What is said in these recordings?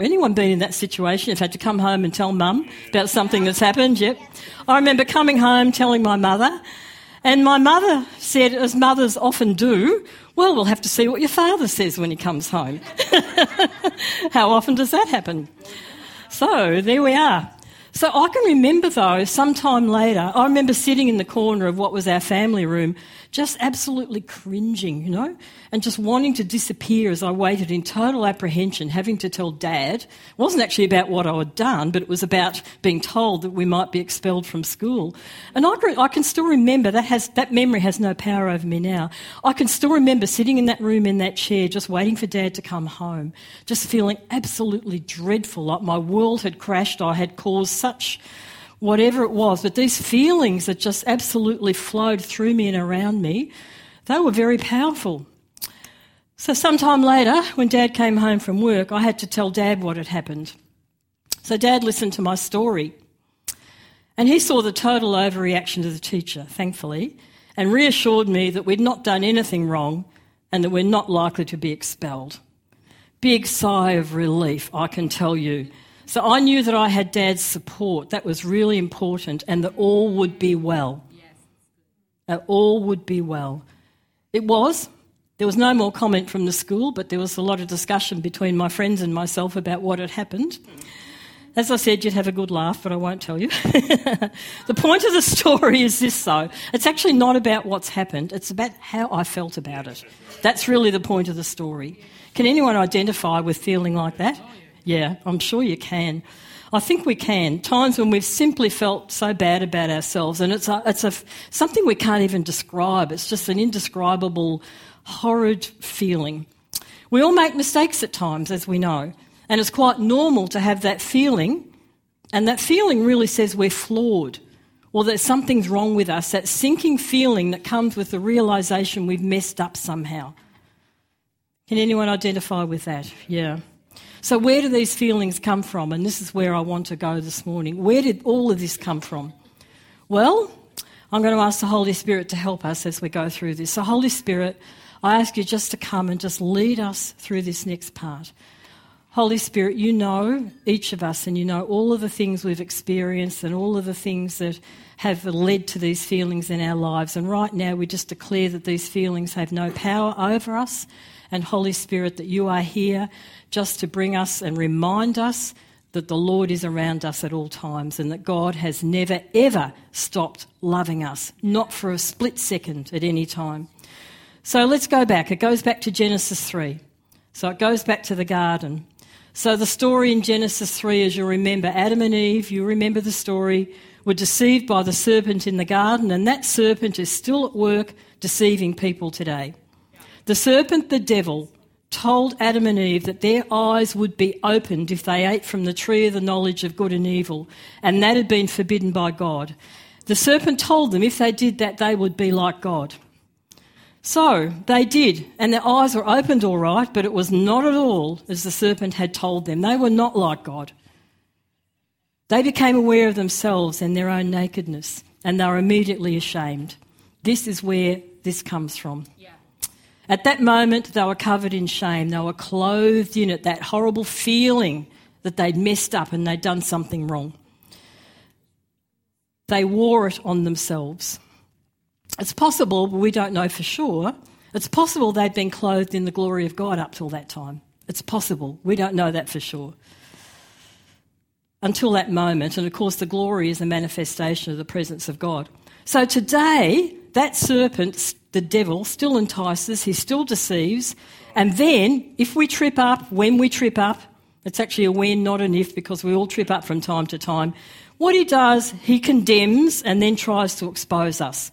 Anyone been in that situation? You've had to come home and tell mum about something that's happened? Yep. I remember coming home telling my mother, and my mother said, as mothers often do, well, we'll have to see what your father says when he comes home. How often does that happen? So there we are. So I can remember though, sometime later, I remember sitting in the corner of what was our family room just absolutely cringing, you know, and just wanting to disappear as I waited in total apprehension, having to tell Dad. It wasn't actually about what I had done, but it was about being told that we might be expelled from school. And I, I can still remember that has that memory has no power over me now. I can still remember sitting in that room in that chair, just waiting for Dad to come home, just feeling absolutely dreadful, like my world had crashed. I had caused such whatever it was, but these feelings that just absolutely flowed through me and around me, they were very powerful. So, sometime later, when Dad came home from work, I had to tell Dad what had happened. So, Dad listened to my story. And he saw the total overreaction to the teacher, thankfully, and reassured me that we'd not done anything wrong and that we're not likely to be expelled. Big sigh of relief, I can tell you, so I knew that I had Dad's support. That was really important, and that all would be well. That all would be well. It was. There was no more comment from the school, but there was a lot of discussion between my friends and myself about what had happened. As I said, you'd have a good laugh, but I won't tell you. the point of the story is this, though. It's actually not about what's happened, it's about how I felt about it. That's really the point of the story. Can anyone identify with feeling like that? Yeah, I'm sure you can. I think we can. Times when we've simply felt so bad about ourselves, and it's a, it's a, something we can't even describe. It's just an indescribable, horrid feeling. We all make mistakes at times, as we know, and it's quite normal to have that feeling, and that feeling really says we're flawed or that something's wrong with us, that sinking feeling that comes with the realization we've messed up somehow. Can anyone identify with that? Yeah. So, where do these feelings come from? And this is where I want to go this morning. Where did all of this come from? Well, I'm going to ask the Holy Spirit to help us as we go through this. So, Holy Spirit, I ask you just to come and just lead us through this next part. Holy Spirit, you know each of us and you know all of the things we've experienced and all of the things that have led to these feelings in our lives. And right now, we just declare that these feelings have no power over us. And Holy Spirit, that you are here just to bring us and remind us that the Lord is around us at all times and that God has never, ever stopped loving us, not for a split second at any time. So let's go back. It goes back to Genesis 3. So it goes back to the garden. So the story in Genesis 3, as you remember, Adam and Eve, you remember the story, were deceived by the serpent in the garden, and that serpent is still at work deceiving people today. The serpent, the devil, told Adam and Eve that their eyes would be opened if they ate from the tree of the knowledge of good and evil, and that had been forbidden by God. The serpent told them if they did that, they would be like God. So they did, and their eyes were opened all right, but it was not at all as the serpent had told them. They were not like God. They became aware of themselves and their own nakedness, and they were immediately ashamed. This is where this comes from. At that moment, they were covered in shame. They were clothed in it, that horrible feeling that they'd messed up and they'd done something wrong. They wore it on themselves. It's possible, but we don't know for sure. It's possible they'd been clothed in the glory of God up till that time. It's possible. We don't know that for sure. Until that moment, and of course, the glory is a manifestation of the presence of God. So today, that serpent, the devil, still entices, he still deceives. And then, if we trip up, when we trip up, it's actually a when, not an if, because we all trip up from time to time. What he does, he condemns and then tries to expose us.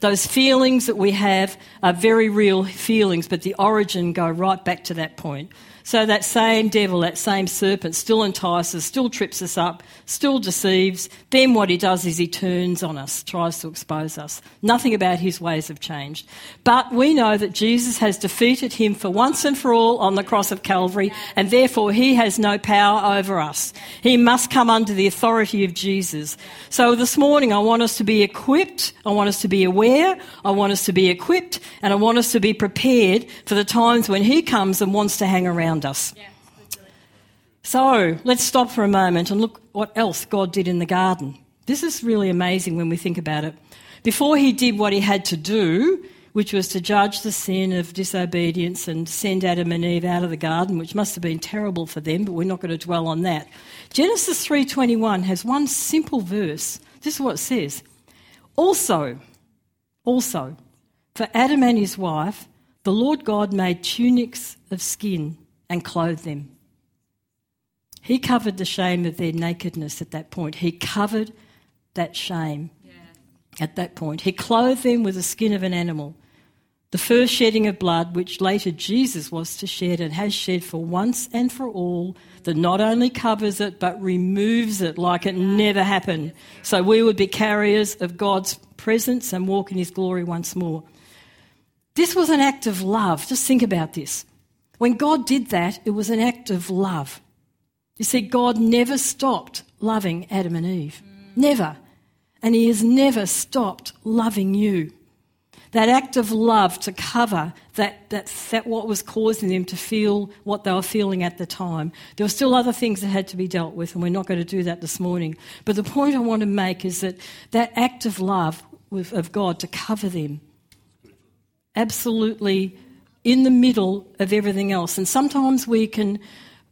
Those feelings that we have are very real feelings, but the origin go right back to that point. So that same devil, that same serpent, still entices, still trips us up, still deceives. Then what he does is he turns on us, tries to expose us. Nothing about his ways have changed. But we know that Jesus has defeated him for once and for all on the cross of Calvary, and therefore he has no power over us. He must come under the authority of Jesus. So this morning I want us to be equipped, I want us to be aware, I want us to be equipped, and I want us to be prepared for the times when he comes and wants to hang around around us. So let's stop for a moment and look what else God did in the garden. This is really amazing when we think about it. Before he did what he had to do, which was to judge the sin of disobedience and send Adam and Eve out of the garden, which must have been terrible for them, but we're not going to dwell on that. Genesis 3:21 has one simple verse. This is what it says. Also, also, for Adam and his wife, the Lord God made tunics of skin and clothed them. He covered the shame of their nakedness at that point. He covered that shame yeah. at that point. He clothed them with the skin of an animal. The first shedding of blood, which later Jesus was to shed and has shed for once and for all, that not only covers it but removes it like it never happened. So we would be carriers of God's presence and walk in his glory once more. This was an act of love. Just think about this. When God did that, it was an act of love. You see, God never stopped loving Adam and Eve. Never. And He has never stopped loving you. That act of love to cover that, that, that what was causing them to feel what they were feeling at the time. There were still other things that had to be dealt with, and we're not going to do that this morning. But the point I want to make is that that act of love of God to cover them, absolutely in the middle of everything else. And sometimes we can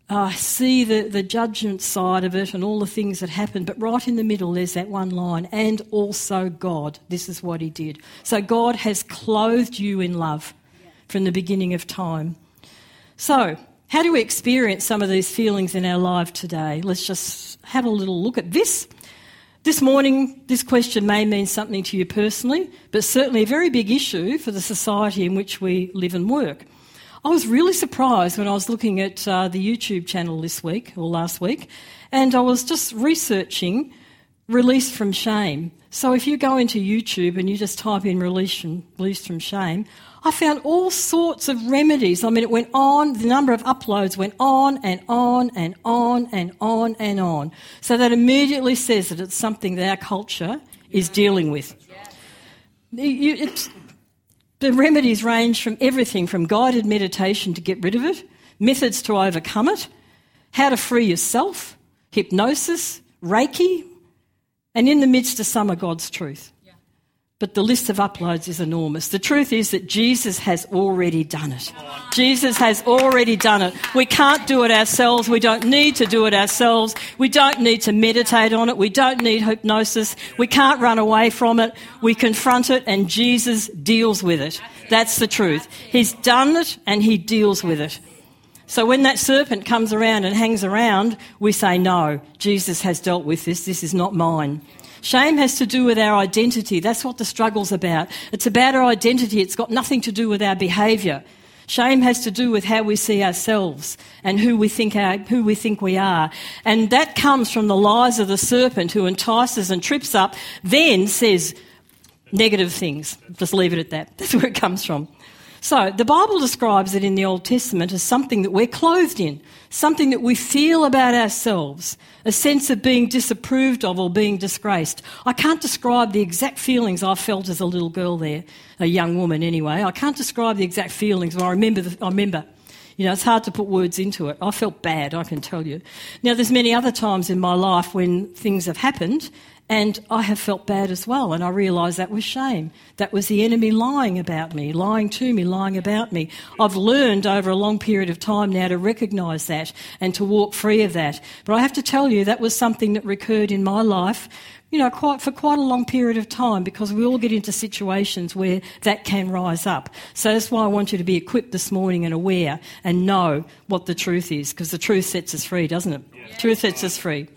uh, see the, the judgment side of it and all the things that happen, but right in the middle there's that one line, and also God. This is what He did. So God has clothed you in love from the beginning of time. So, how do we experience some of these feelings in our life today? Let's just have a little look at this. This morning, this question may mean something to you personally, but certainly a very big issue for the society in which we live and work. I was really surprised when I was looking at uh, the YouTube channel this week or last week, and I was just researching release from shame. So if you go into YouTube and you just type in release from, release from shame, I found all sorts of remedies. I mean, it went on, the number of uploads went on and on and on and on and on. So that immediately says that it's something that our culture is dealing with. the remedies range from everything from guided meditation to get rid of it, methods to overcome it, how to free yourself, hypnosis, Reiki, and in the midst of some are God's truth. But the list of uploads is enormous. The truth is that Jesus has already done it. Jesus has already done it. We can't do it ourselves. We don't need to do it ourselves. We don't need to meditate on it. We don't need hypnosis. We can't run away from it. We confront it and Jesus deals with it. That's the truth. He's done it and he deals with it. So when that serpent comes around and hangs around, we say, no, Jesus has dealt with this. This is not mine. Shame has to do with our identity. That's what the struggle's about. It's about our identity. It's got nothing to do with our behaviour. Shame has to do with how we see ourselves and who we think our, who we think we are. And that comes from the lies of the serpent who entices and trips up, then says negative things. Just leave it at that. That's where it comes from. So the Bible describes it in the Old Testament as something that we're clothed in, something that we feel about ourselves, a sense of being disapproved of or being disgraced. I can't describe the exact feelings I felt as a little girl there, a young woman anyway. I can't describe the exact feelings, I remember. The, I remember. You know, it's hard to put words into it. I felt bad, I can tell you. Now, there's many other times in my life when things have happened and I have felt bad as well, and I realised that was shame. That was the enemy lying about me, lying to me, lying about me. I've learned over a long period of time now to recognise that and to walk free of that. But I have to tell you, that was something that recurred in my life, you know, quite, for quite a long period of time because we all get into situations where that can rise up. So that's why I want you to be equipped this morning and aware and know what the truth is because the truth sets us free, doesn't it? Yeah. Truth sets us free.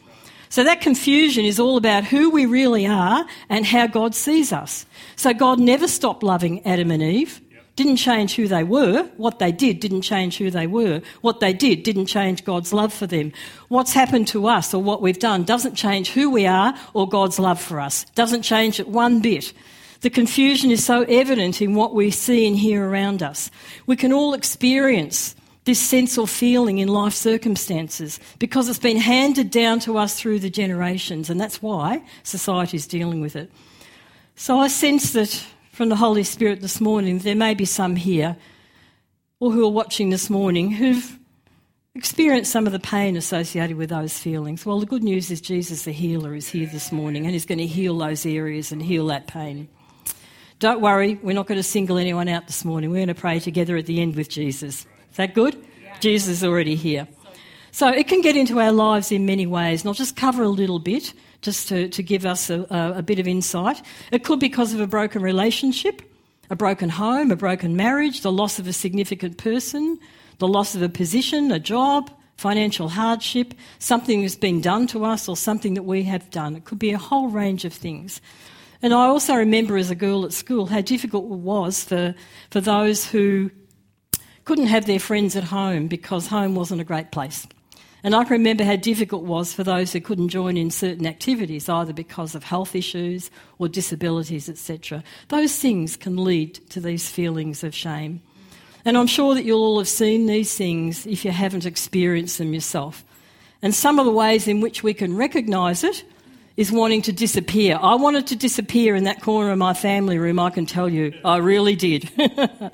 So that confusion is all about who we really are and how God sees us. So God never stopped loving Adam and Eve. Didn't change who they were. What they did didn't change who they were. What they did didn't change God's love for them. What's happened to us or what we've done doesn't change who we are or God's love for us. Doesn't change it one bit. The confusion is so evident in what we see and hear around us. We can all experience this sense or feeling in life circumstances because it's been handed down to us through the generations, and that's why society is dealing with it. So I sense that from the Holy Spirit this morning, there may be some here or who are watching this morning who've experienced some of the pain associated with those feelings. Well, the good news is Jesus, the healer, is here this morning and he's going to heal those areas and heal that pain. Don't worry, we're not going to single anyone out this morning. We're going to pray together at the end with Jesus. Is that good? Yeah. Jesus is already here. So it can get into our lives in many ways, and I'll just cover a little bit just to, to give us a, a, a bit of insight. It could be because of a broken relationship, a broken home, a broken marriage, the loss of a significant person, the loss of a position, a job, financial hardship, something that's been done to us, or something that we have done. It could be a whole range of things. And I also remember as a girl at school how difficult it was for, for those who couldn't have their friends at home because home wasn't a great place. And I can remember how difficult it was for those who couldn't join in certain activities, either because of health issues or disabilities, etc. Those things can lead to these feelings of shame. And I'm sure that you'll all have seen these things if you haven't experienced them yourself. And some of the ways in which we can recognise it is wanting to disappear. I wanted to disappear in that corner of my family room, I can tell you. I really did.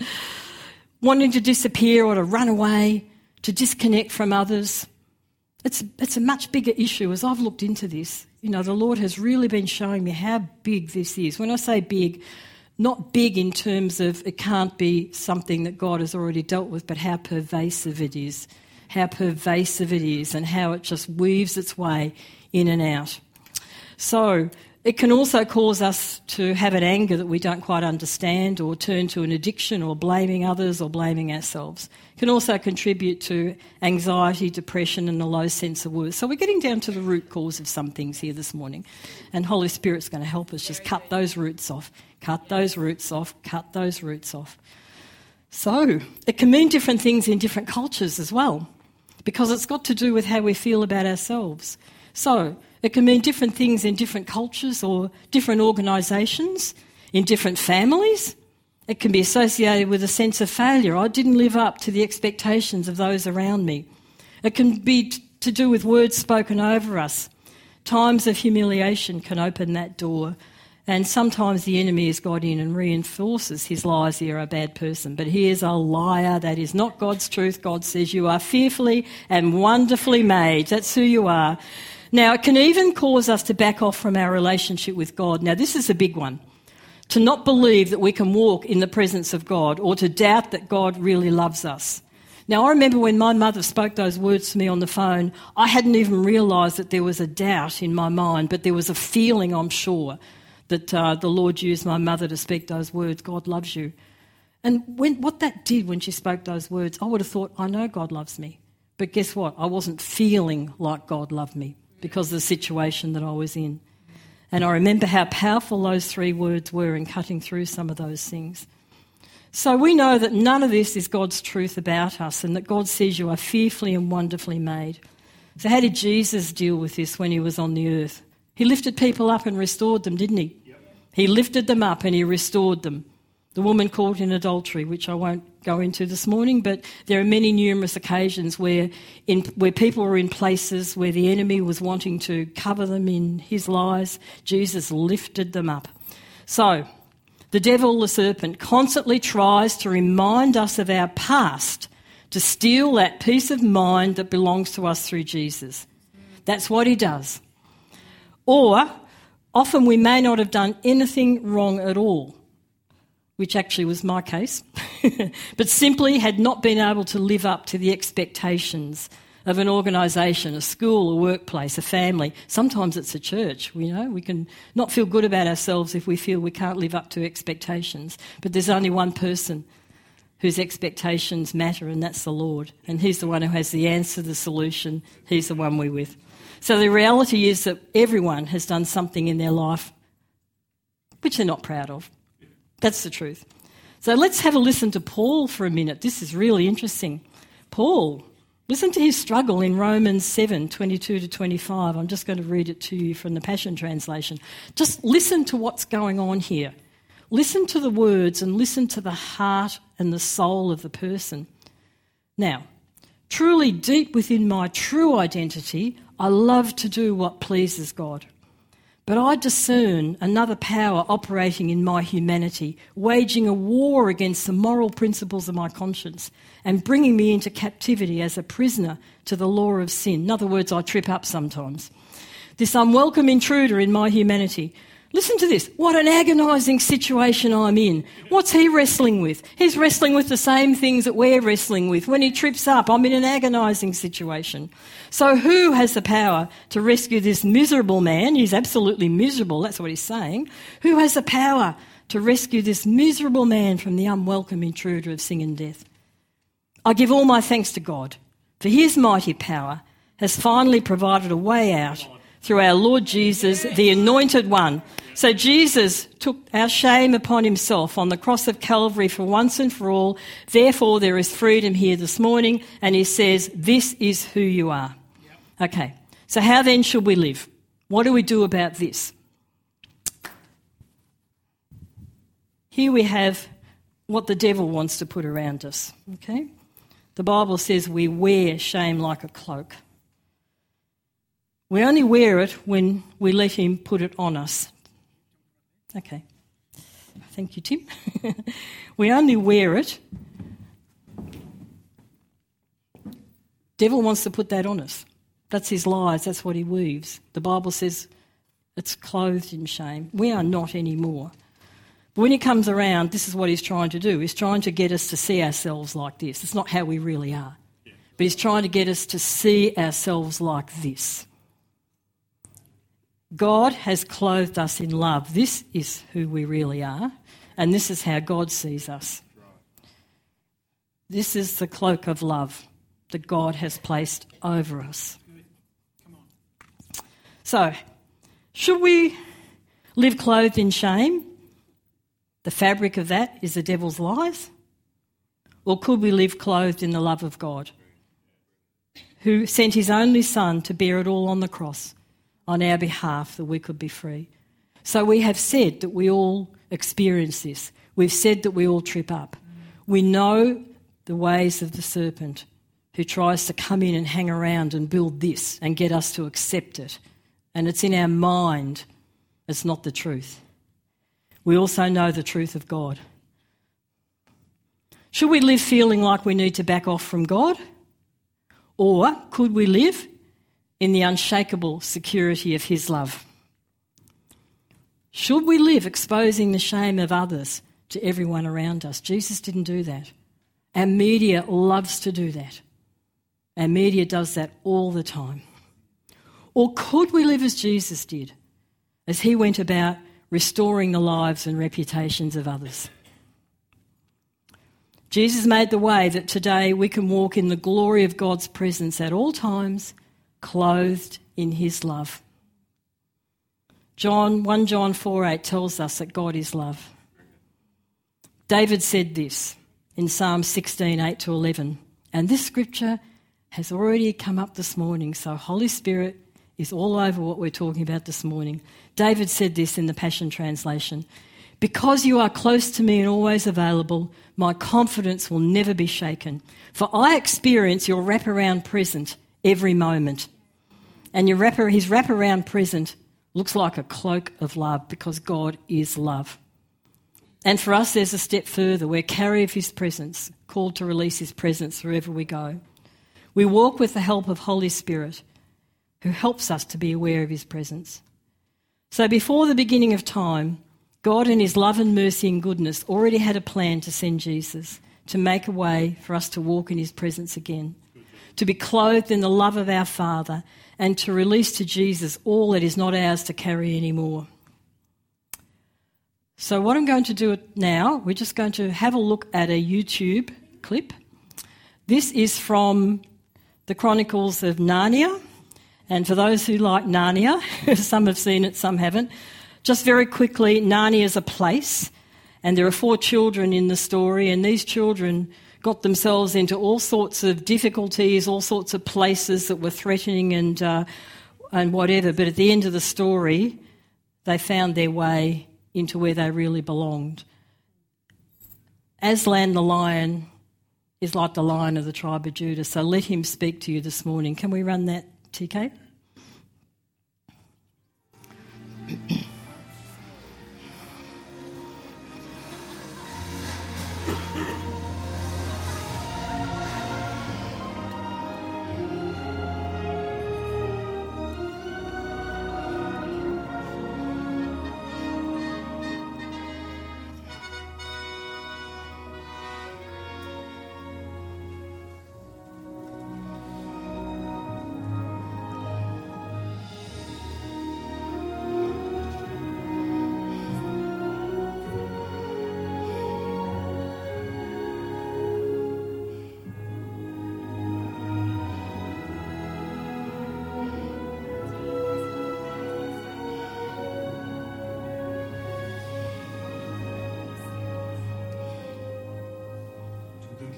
wanting to disappear or to run away, to disconnect from others. It's, it's a much bigger issue as I've looked into this. You know, the Lord has really been showing me how big this is. When I say big, not big in terms of it can't be something that God has already dealt with, but how pervasive it is. How pervasive it is, and how it just weaves its way in and out. So, it can also cause us to have an anger that we don't quite understand, or turn to an addiction, or blaming others, or blaming ourselves. It can also contribute to anxiety, depression, and a low sense of worth. So we're getting down to the root cause of some things here this morning, and Holy Spirit's going to help us just cut those roots off, cut those roots off, cut those roots off. So it can mean different things in different cultures as well, because it's got to do with how we feel about ourselves. So it can mean different things in different cultures or different organisations, in different families. It can be associated with a sense of failure. I didn't live up to the expectations of those around me. It can be t- to do with words spoken over us. Times of humiliation can open that door. And sometimes the enemy has got in and reinforces his lies. You're a bad person. But he is a liar. That is not God's truth. God says you are fearfully and wonderfully made. That's who you are. Now, it can even cause us to back off from our relationship with God. Now, this is a big one. To not believe that we can walk in the presence of God or to doubt that God really loves us. Now, I remember when my mother spoke those words to me on the phone, I hadn't even realised that there was a doubt in my mind, but there was a feeling, I'm sure, that uh, the Lord used my mother to speak those words God loves you. And when, what that did when she spoke those words, I would have thought, I know God loves me. But guess what? I wasn't feeling like God loved me because of the situation that I was in. And I remember how powerful those three words were in cutting through some of those things. So we know that none of this is God's truth about us and that God says you are fearfully and wonderfully made. So, how did Jesus deal with this when he was on the earth? He lifted people up and restored them, didn't he? Yep. He lifted them up and he restored them. The woman caught in adultery, which I won't go into this morning, but there are many numerous occasions where, in, where people were in places where the enemy was wanting to cover them in his lies. Jesus lifted them up. So, the devil, the serpent, constantly tries to remind us of our past to steal that peace of mind that belongs to us through Jesus. That's what he does. Or, often we may not have done anything wrong at all which actually was my case, but simply had not been able to live up to the expectations of an organisation, a school, a workplace, a family. Sometimes it's a church, you know. We can not feel good about ourselves if we feel we can't live up to expectations. But there's only one person whose expectations matter, and that's the Lord. And He's the one who has the answer, the solution. He's the one we're with. So the reality is that everyone has done something in their life which they're not proud of. That's the truth. So let's have a listen to Paul for a minute. This is really interesting. Paul, listen to his struggle in Romans 7 22 to 25. I'm just going to read it to you from the Passion Translation. Just listen to what's going on here. Listen to the words and listen to the heart and the soul of the person. Now, truly deep within my true identity, I love to do what pleases God. But I discern another power operating in my humanity, waging a war against the moral principles of my conscience and bringing me into captivity as a prisoner to the law of sin. In other words, I trip up sometimes. This unwelcome intruder in my humanity Listen to this. What an agonising situation I'm in. What's he wrestling with? He's wrestling with the same things that we're wrestling with. When he trips up, I'm in an agonising situation. So, who has the power to rescue this miserable man? He's absolutely miserable, that's what he's saying. Who has the power to rescue this miserable man from the unwelcome intruder of sin and death? I give all my thanks to God, for his mighty power has finally provided a way out through our Lord Jesus, the Anointed One. So Jesus took our shame upon himself on the cross of Calvary for once and for all. Therefore, there is freedom here this morning, and he says, This is who you are. Okay, so how then should we live? What do we do about this? Here we have what the devil wants to put around us. Okay? The Bible says we wear shame like a cloak. We only wear it when we let Him put it on us. Okay. Thank you, Tim. we only wear it. Devil wants to put that on us. That's his lies, that's what he weaves. The Bible says it's clothed in shame. We are not anymore. But when he comes around, this is what he's trying to do. He's trying to get us to see ourselves like this. It's not how we really are. But he's trying to get us to see ourselves like this. God has clothed us in love. This is who we really are, and this is how God sees us. This is the cloak of love that God has placed over us. So, should we live clothed in shame? The fabric of that is the devil's lies? Or could we live clothed in the love of God, who sent his only Son to bear it all on the cross? On our behalf that we could be free. So we have said that we all experience this. We've said that we all trip up. We know the ways of the serpent who tries to come in and hang around and build this and get us to accept it. And it's in our mind, it's not the truth. We also know the truth of God. Should we live feeling like we need to back off from God? Or could we live in the unshakable security of His love. Should we live exposing the shame of others to everyone around us? Jesus didn't do that. Our media loves to do that. Our media does that all the time. Or could we live as Jesus did, as he went about restoring the lives and reputations of others? Jesus made the way that today we can walk in the glory of God's presence at all times clothed in his love. John 1 John 4 8 tells us that God is love. David said this in Psalm 16 8 to 11. And this scripture has already come up this morning, so Holy Spirit is all over what we're talking about this morning. David said this in the Passion Translation Because you are close to me and always available, my confidence will never be shaken. For I experience your wraparound present every moment. And your wrapper, his wraparound present looks like a cloak of love because God is love. And for us, there's a step further. We're carrier of his presence, called to release his presence wherever we go. We walk with the help of Holy Spirit, who helps us to be aware of his presence. So before the beginning of time, God, in his love and mercy and goodness, already had a plan to send Jesus to make a way for us to walk in his presence again to be clothed in the love of our Father, and to release to Jesus all that is not ours to carry anymore. So, what I'm going to do now, we're just going to have a look at a YouTube clip. This is from the Chronicles of Narnia. And for those who like Narnia, some have seen it, some haven't. Just very quickly, Narnia is a place, and there are four children in the story, and these children got themselves into all sorts of difficulties, all sorts of places that were threatening and, uh, and whatever. But at the end of the story, they found their way into where they really belonged. Aslan the lion is like the lion of the tribe of Judah, so let him speak to you this morning. Can we run that, TK?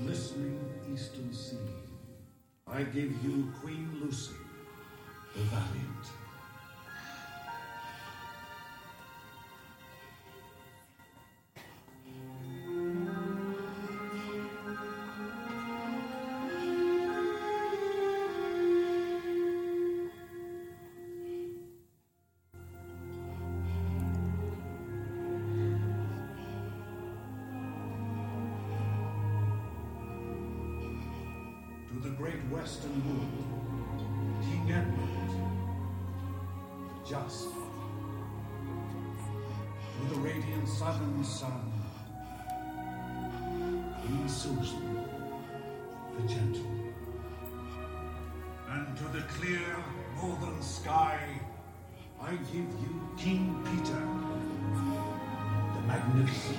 glistening eastern sea, I give you Queen Lucy, the valiant. Susan, the gentle. And to the clear northern sky, I give you King Peter, the magnificent.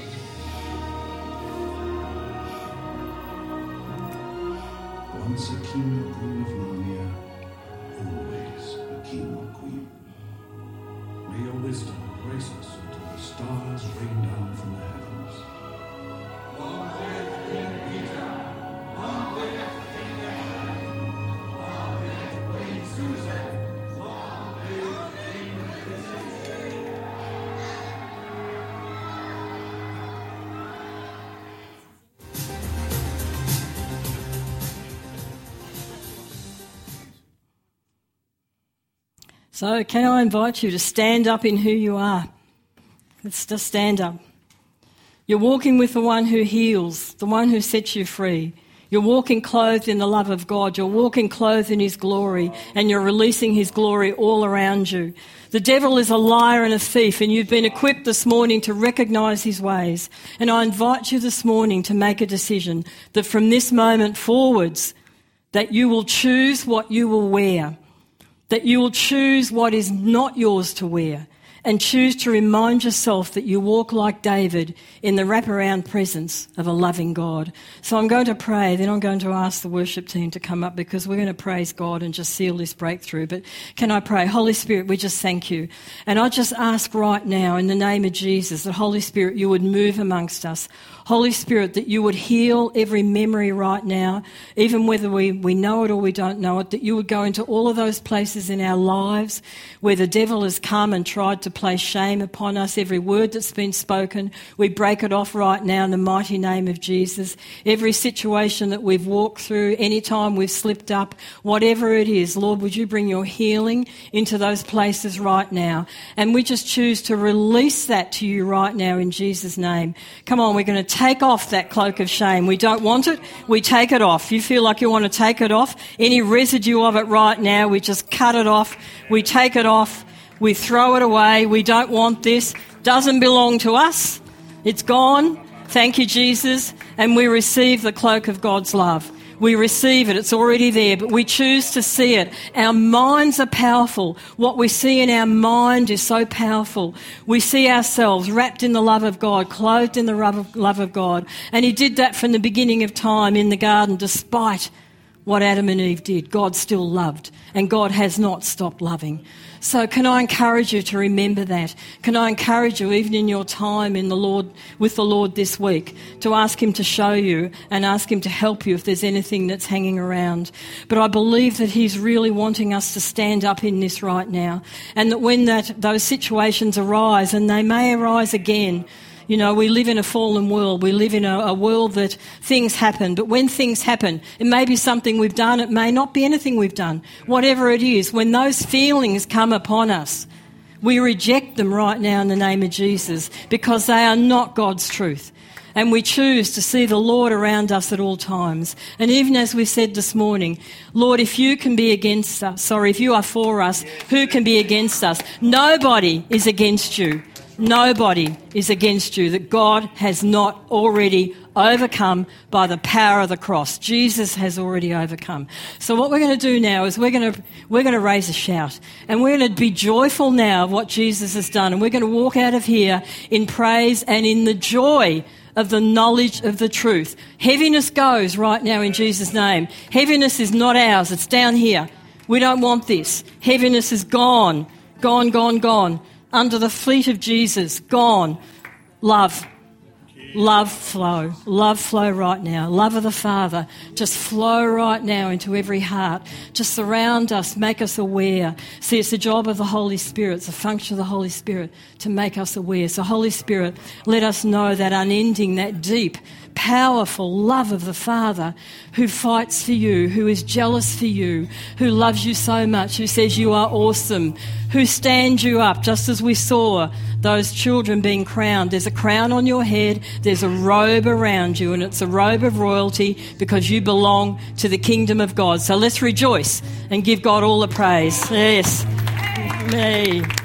Once a king or queen of Narnia, always a king or queen. May your wisdom grace us until the stars rain down from the heavens. So, can I invite you to stand up in who you are? Let's just stand up. You're walking with the one who heals, the one who sets you free. You're walking clothed in the love of God. You're walking clothed in His glory, and you're releasing His glory all around you. The devil is a liar and a thief, and you've been equipped this morning to recognize his ways. And I invite you this morning to make a decision that from this moment forwards, that you will choose what you will wear that you will choose what is not yours to wear and choose to remind yourself that you walk like David in the wraparound presence of a loving God. So I'm going to pray, then I'm going to ask the worship team to come up because we're going to praise God and just seal this breakthrough. But can I pray? Holy Spirit, we just thank you. And I just ask right now in the name of Jesus that Holy Spirit, you would move amongst us. Holy Spirit, that you would heal every memory right now, even whether we, we know it or we don't know it, that you would go into all of those places in our lives where the devil has come and tried to place shame upon us. Every word that's been spoken, we break it off right now in the mighty name of Jesus. Every situation that we've walked through, any time we've slipped up, whatever it is, Lord, would you bring your healing into those places right now? And we just choose to release that to you right now in Jesus' name. Come on, we're going to take off that cloak of shame. We don't want it, we take it off. You feel like you want to take it off, any residue of it right now, we just cut it off, we take it off, we throw it away. We don't want this. Doesn't belong to us. It's gone. Thank you, Jesus. And we receive the cloak of God's love. We receive it. It's already there, but we choose to see it. Our minds are powerful. What we see in our mind is so powerful. We see ourselves wrapped in the love of God, clothed in the love of God. And He did that from the beginning of time in the garden, despite what Adam and Eve did. God still loved, and God has not stopped loving. So can I encourage you to remember that? Can I encourage you, even in your time in the Lord, with the Lord this week, to ask Him to show you and ask Him to help you if there's anything that's hanging around? But I believe that He's really wanting us to stand up in this right now, and that when that, those situations arise, and they may arise again, you know, we live in a fallen world. We live in a, a, world that things happen. But when things happen, it may be something we've done. It may not be anything we've done. Whatever it is, when those feelings come upon us, we reject them right now in the name of Jesus because they are not God's truth. And we choose to see the Lord around us at all times. And even as we said this morning, Lord, if you can be against us, sorry, if you are for us, who can be against us? Nobody is against you. Nobody is against you that God has not already overcome by the power of the cross. Jesus has already overcome. So what we're going to do now is we're going to, we're going to raise a shout and we're going to be joyful now of what Jesus has done. And we're going to walk out of here in praise and in the joy of the knowledge of the truth. Heaviness goes right now in Jesus' name. Heaviness is not ours. It's down here. We don't want this. Heaviness is gone. Gone, gone, gone under the feet of Jesus. Gone. Love. Love flow. Love flow right now. Love of the Father. Just flow right now into every heart. Just surround us. Make us aware. See, it's the job of the Holy Spirit. It's a function of the Holy Spirit to make us aware. So, Holy Spirit, let us know that unending, that deep, powerful love of the Father who fights for you, who is jealous for you, who loves you so much, who says you are awesome, who stands you up, just as we saw those children being crowned. There's a crown on your head, there's a robe around you, and it's a robe of royalty because you belong to the kingdom of God. So let's rejoice and give God all the praise. Yes. Me.